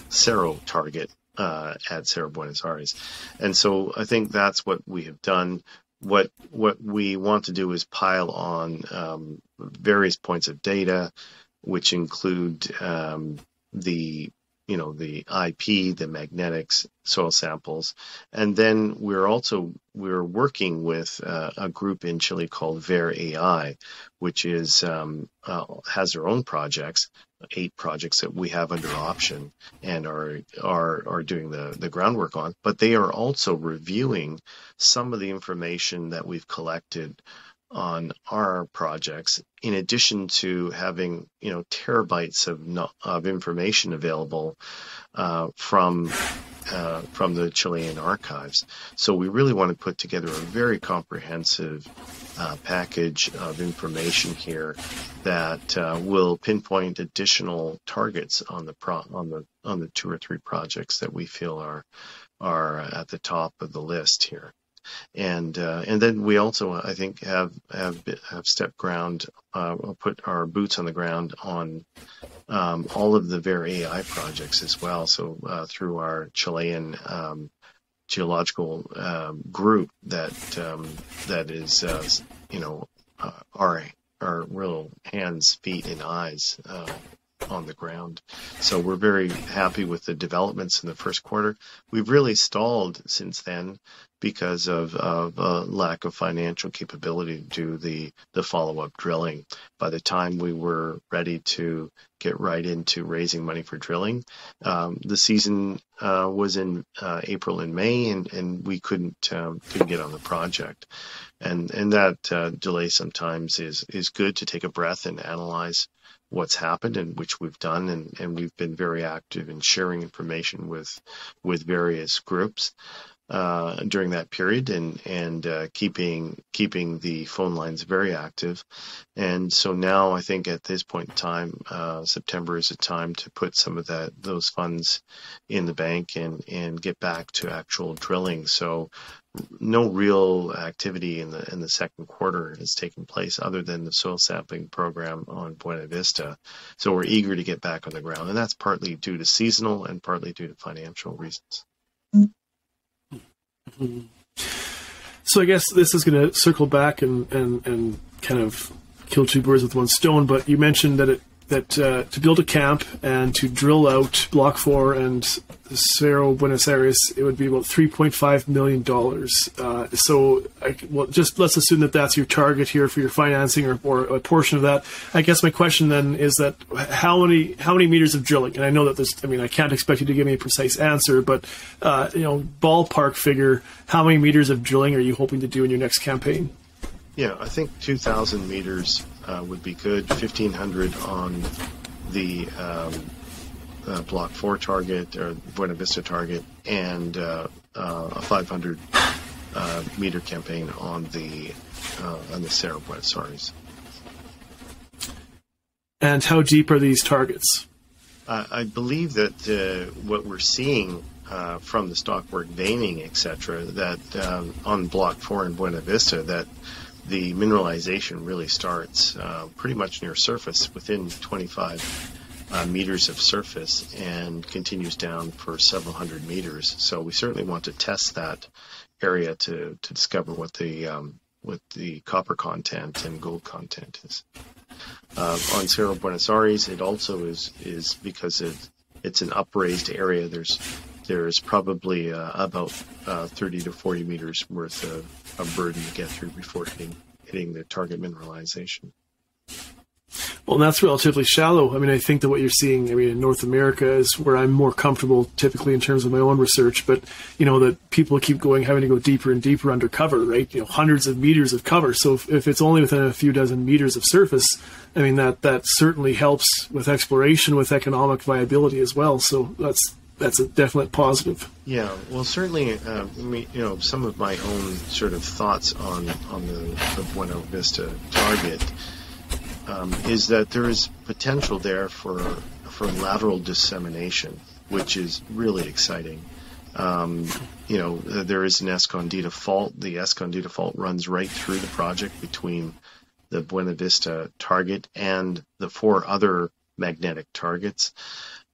Cerro target uh, at Cerro Buenos Aires. And so I think that's what we have done. What what we want to do is pile on um, various points of data, which include um, the you know the IP, the magnetics, soil samples, and then we're also we're working with uh, a group in Chile called VerAI, which is um, uh, has their own projects, eight projects that we have under option and are are are doing the the groundwork on. But they are also reviewing some of the information that we've collected on our projects, in addition to having you know terabytes of of information available uh, from uh, from the Chilean archives. So we really want to put together a very comprehensive uh, package of information here that uh, will pinpoint additional targets on the pro- on the on the two or three projects that we feel are are at the top of the list here and uh, and then we also I think have have have stepped ground, uh, put our boots on the ground on um, all of the VerAI projects as well. So uh, through our Chilean um, geological um, group that um, that is uh, you know uh, our our real hands, feet, and eyes uh, on the ground. So we're very happy with the developments in the first quarter. We've really stalled since then because of, of uh, lack of financial capability to do the, the follow up drilling. By the time we were ready to get right into raising money for drilling, um, the season uh, was in uh, April and May, and, and we couldn't um, couldn't get on the project. And and that uh, delay sometimes is is good to take a breath and analyze what's happened and which we've done and, and we've been very active in sharing information with with various groups uh, during that period and and uh, keeping keeping the phone lines very active. And so now I think at this point in time, uh, September is a time to put some of that those funds in the bank and and get back to actual drilling. So no real activity in the in the second quarter has taken place other than the soil sampling program on Buena Vista. So we're eager to get back on the ground, and that's partly due to seasonal and partly due to financial reasons. Mm-hmm. So I guess this is going to circle back and, and, and kind of kill two birds with one stone. But you mentioned that it that uh, to build a camp and to drill out Block 4 and Cerro Buenos Aires, it would be about $3.5 million. Uh, so, I, well, just let's assume that that's your target here for your financing or, or, a portion of that. I guess my question then is that how many how many meters of drilling? And I know that this, I mean, I can't expect you to give me a precise answer, but, uh, you know, ballpark figure, how many meters of drilling are you hoping to do in your next campaign? Yeah, I think 2,000 meters uh, would be good. 1,500 on the um, uh, Block 4 target or Buena Vista target, and uh, uh a 500 uh, meter campaign on the uh, on the Cerro Buenos Aires. And how deep are these targets? I believe that what we're seeing uh, from the stockwork veining, etc., that um, on Block 4 in Buena Vista, that the mineralization really starts uh, pretty much near surface within 25 uh, meters of surface and continues down for several hundred meters. So we certainly want to test that area to, to discover what the um, what the copper content and gold content is. Uh, on Cerro Buenos Aires, it also is is because it, it's an upraised area. There's there's probably uh, about uh, 30 to 40 meters worth of, of burden to get through before hitting hitting the target mineralization. Well, that's relatively shallow. I mean, I think that what you're seeing, I mean, in North America is where I'm more comfortable typically in terms of my own research, but, you know, that people keep going, having to go deeper and deeper under cover, right? You know, hundreds of meters of cover. So if, if it's only within a few dozen meters of surface, I mean, that, that certainly helps with exploration, with economic viability as well. So that's, that's a definite positive. Yeah, well, certainly, uh, you know, some of my own sort of thoughts on on the, the Buena Vista target um, is that there is potential there for for lateral dissemination, which is really exciting. Um, you know, there is an Escondida fault. The Escondida fault runs right through the project between the Buena Vista target and the four other magnetic targets.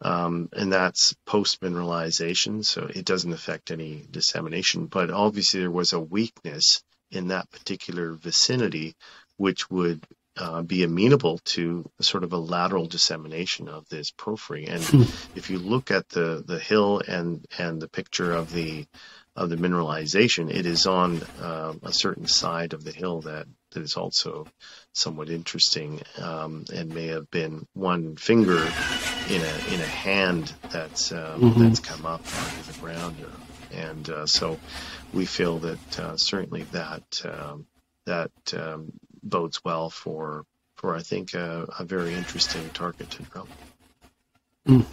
Um, and that's post mineralization, so it doesn't affect any dissemination. But obviously, there was a weakness in that particular vicinity, which would uh, be amenable to sort of a lateral dissemination of this porphyry. And hmm. if you look at the the hill and and the picture of the of the mineralization, it is on uh, a certain side of the hill that that is also somewhat interesting um, and may have been one finger in a in a hand that's um, mm-hmm. that's come up out of the ground, and uh, so we feel that uh, certainly that um, that um, bodes well for for I think a, a very interesting target to drill. Mm.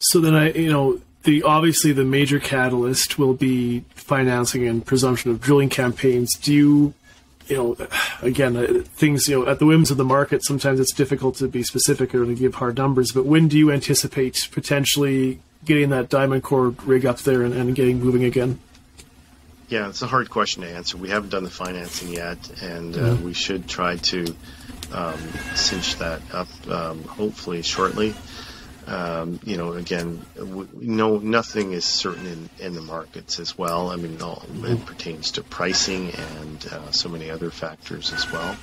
So then I you know the obviously the major catalyst will be financing and presumption of drilling campaigns. Do you you know, again, uh, things, you know, at the whims of the market, sometimes it's difficult to be specific or to give hard numbers. But when do you anticipate potentially getting that diamond core rig up there and, and getting moving again? Yeah, it's a hard question to answer. We haven't done the financing yet, and uh, mm-hmm. we should try to um, cinch that up um, hopefully shortly. Um, you know, again, no, nothing is certain in, in the markets as well. I mean, all, it pertains to pricing and uh, so many other factors as well.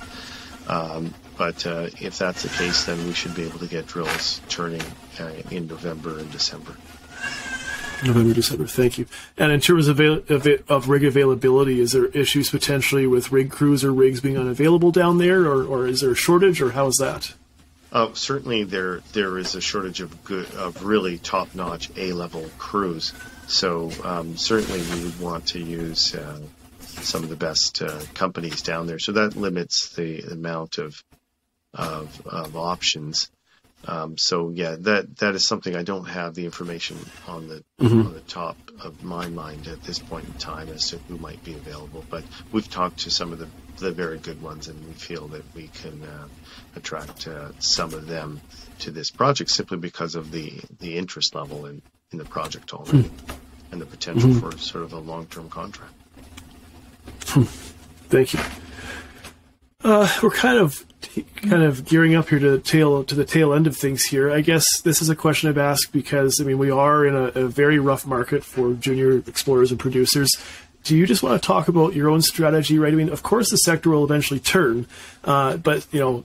Um, but uh, if that's the case, then we should be able to get drills turning uh, in November and December. November, December. Thank you. And in terms of, of, of, rig availability, is there issues potentially with rig crews or rigs being unavailable down there, or, or is there a shortage, or how is that? Uh, certainly, there there is a shortage of good, of really top-notch A-level crews. So um, certainly, we would want to use uh, some of the best uh, companies down there. So that limits the amount of of, of options. Um, so yeah, that that is something I don't have the information on the mm-hmm. on the top of my mind at this point in time as to who might be available. But we've talked to some of the the very good ones, and we feel that we can uh, attract uh, some of them to this project simply because of the the interest level in in the project already, mm-hmm. and the potential mm-hmm. for sort of a long term contract. Thank you. Uh, we're kind of kind of gearing up here to the tail to the tail end of things here. I guess this is a question I've asked because I mean we are in a, a very rough market for junior explorers and producers. Do you just want to talk about your own strategy, right? I mean, of course, the sector will eventually turn, uh, but you know,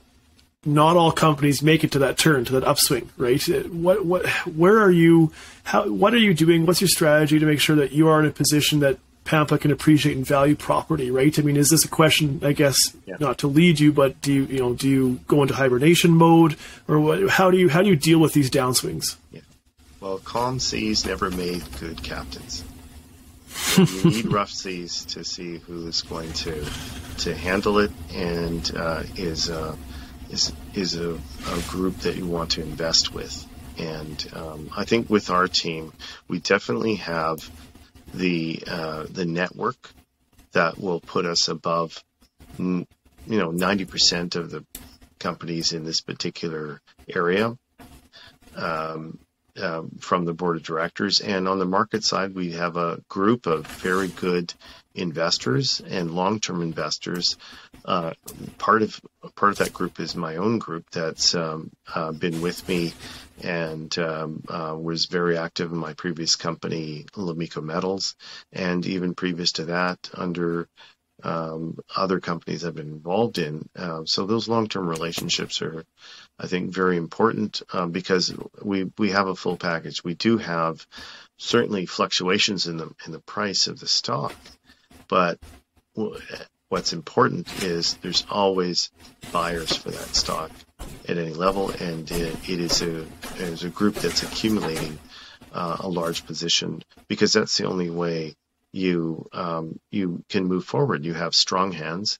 not all companies make it to that turn, to that upswing, right? What, what, where are you? How, what are you doing? What's your strategy to make sure that you are in a position that Pampa can appreciate and value property, right? I mean, is this a question, I guess, yeah. not to lead you, but do you, you know, do you go into hibernation mode or what, how do you, how do you deal with these downswings? Yeah. Well, calm seas never made good captains. You need rough seas to see who is going to, to handle it and, uh, is, uh, is, is a, a group that you want to invest with. And, um, I think with our team, we definitely have, the uh, the network that will put us above, you know, ninety percent of the companies in this particular area. Um, uh, from the board of directors. And on the market side, we have a group of very good investors and long-term investors. Uh, part of part of that group is my own group that's um, uh, been with me and um, uh, was very active in my previous company, Lomiko Metals, and even previous to that under um, other companies I've been involved in. Uh, so those long-term relationships are, I think, very important um, because we we have a full package. We do have certainly fluctuations in the in the price of the stock, but what's important is there's always buyers for that stock at any level, and it, it is a it is a group that's accumulating uh, a large position because that's the only way you um, you can move forward. You have strong hands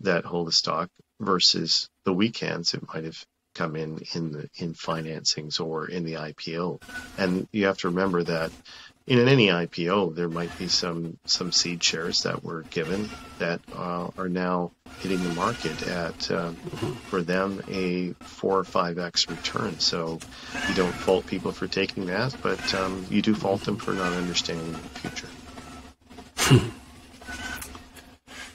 that hold the stock versus the weak hands that might have come in in the in financings or in the IPO. And you have to remember that in any IPO, there might be some some seed shares that were given that uh, are now hitting the market at uh, for them a four or five x return. So you don't fault people for taking that, but um, you do fault them for not understanding the future.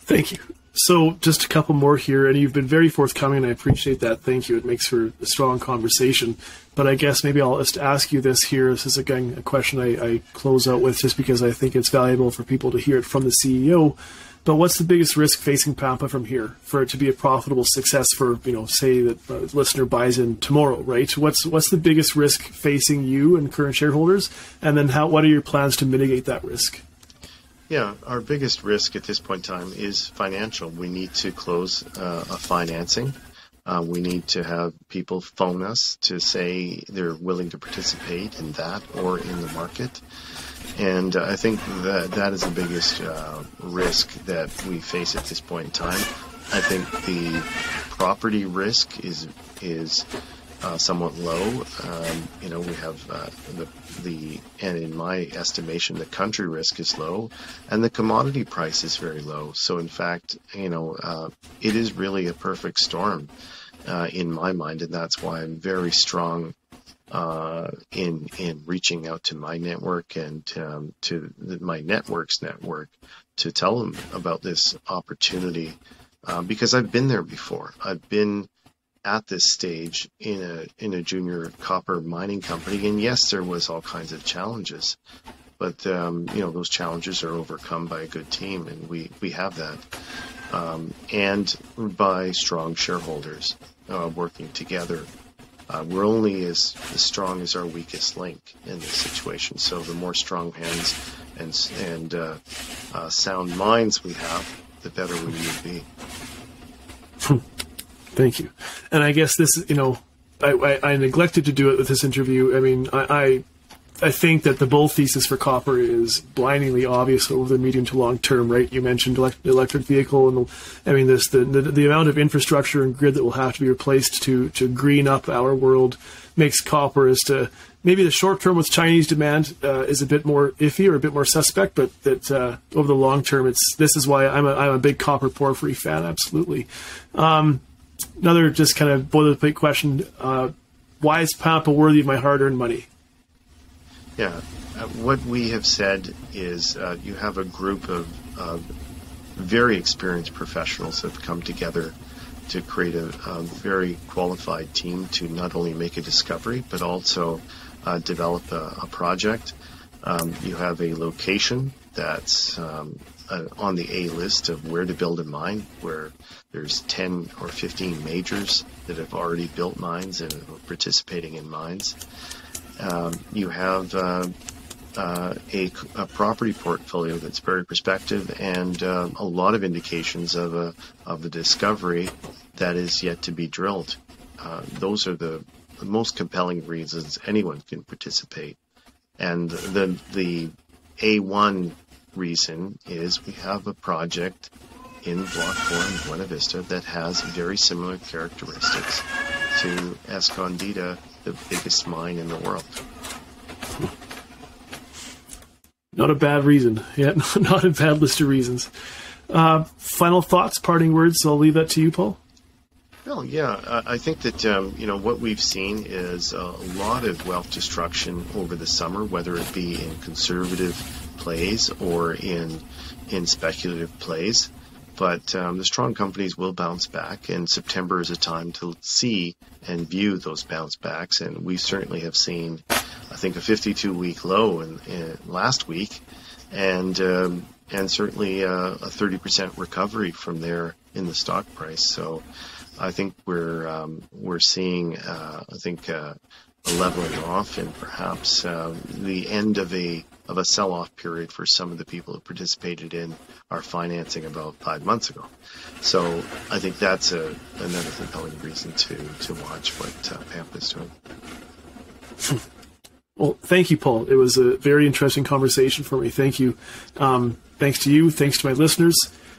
Thank you. So, just a couple more here, and you've been very forthcoming, and I appreciate that. Thank you. It makes for a strong conversation. But I guess maybe I'll just ask you this here. This is again a question I, I close out with, just because I think it's valuable for people to hear it from the CEO. But what's the biggest risk facing Pampa from here for it to be a profitable success? For you know, say that a listener buys in tomorrow, right? What's what's the biggest risk facing you and current shareholders? And then how? What are your plans to mitigate that risk? Yeah, our biggest risk at this point in time is financial. We need to close uh, a financing. Uh, we need to have people phone us to say they're willing to participate in that or in the market. And uh, I think that that is the biggest uh, risk that we face at this point in time. I think the property risk is is uh, somewhat low. Um, you know, we have uh, the the and in my estimation, the country risk is low, and the commodity price is very low. So in fact, you know, uh, it is really a perfect storm uh, in my mind, and that's why I'm very strong. Uh, in in reaching out to my network and um, to the, my network's network to tell them about this opportunity uh, because I've been there before. I've been at this stage in a in a junior copper mining company. And yes, there was all kinds of challenges, but um, you know those challenges are overcome by a good team, and we we have that, um, and by strong shareholders uh, working together. Uh, we're only as, as strong as our weakest link in this situation. So the more strong hands and and uh, uh sound minds we have, the better we would be. Thank you. And I guess this, you know, I, I, I, neglected to do it with this interview. I mean, I, I I think that the bull thesis for copper is blindingly obvious over the medium to long term, right? You mentioned elect- electric vehicle, and the, I mean this the, the, the amount of infrastructure and grid that will have to be replaced to to green up our world makes copper as to maybe the short term with Chinese demand uh, is a bit more iffy or a bit more suspect, but that uh, over the long term, it's this is why I'm a, I'm a big copper porphyry fan. Absolutely. Um, another just kind of boilerplate question: uh, Why is Pampa worthy of my hard-earned money? Yeah, uh, what we have said is uh, you have a group of very experienced professionals that have come together to create a, a, very qualified team to not only make a discovery but also uh, develop a, a project. Um, you have a location that's um, uh, on the A list of where to build a mine, where there's 10 or 15 majors that have already built mines and are participating in mines. Um, you have uh, uh, a, a, property portfolio that's very prospective and uh, a lot of indications of a of the discovery that is yet to be drilled. Uh, those are the, the, most compelling reasons anyone can participate. And the the A1 reason is we have a project in Block 4 in Buena Vista that has very similar characteristics to Escondida, the biggest mine in the world. Not a bad reason. Yeah, not a bad list of reasons. Uh, final thoughts, parting words. I'll leave that to you, Paul. Well, yeah, I think that um, you know what we've seen is a lot of wealth destruction over the summer, whether it be in conservative plays or in in speculative plays. But um, the strong companies will bounce back, and September is a time to see and view those bounce backs. And we certainly have seen, I think, a 52 week low in, in last week, and um, and certainly uh, a 30% recovery from there in the stock price. So I think we're um, we're seeing, uh, I think, uh, a leveling off and perhaps uh, the end of a of a sell-off period for some of the people who participated in our financing about five months ago. So I think that's a, another compelling reason to to watch what uh, PAMP is doing. Well, thank you, Paul. It was a very interesting conversation for me. Thank you. Um, thanks to you. Thanks to my listeners.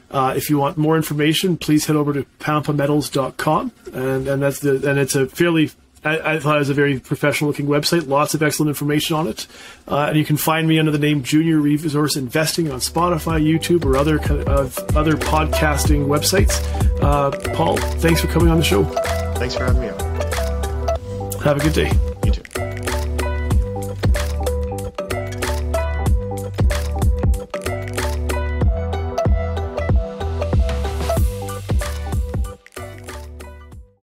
Uh, if you want more information, please head over to pampametals.com, and and that's the and it's a fairly I, I, thought it was a very professional looking website, lots of excellent information on it. Uh, and you can find me under the name Junior Resource Investing on Spotify, YouTube, or other kind of other podcasting websites. Uh, Paul, thanks for coming on the show. Thanks for having me on. Have a good day.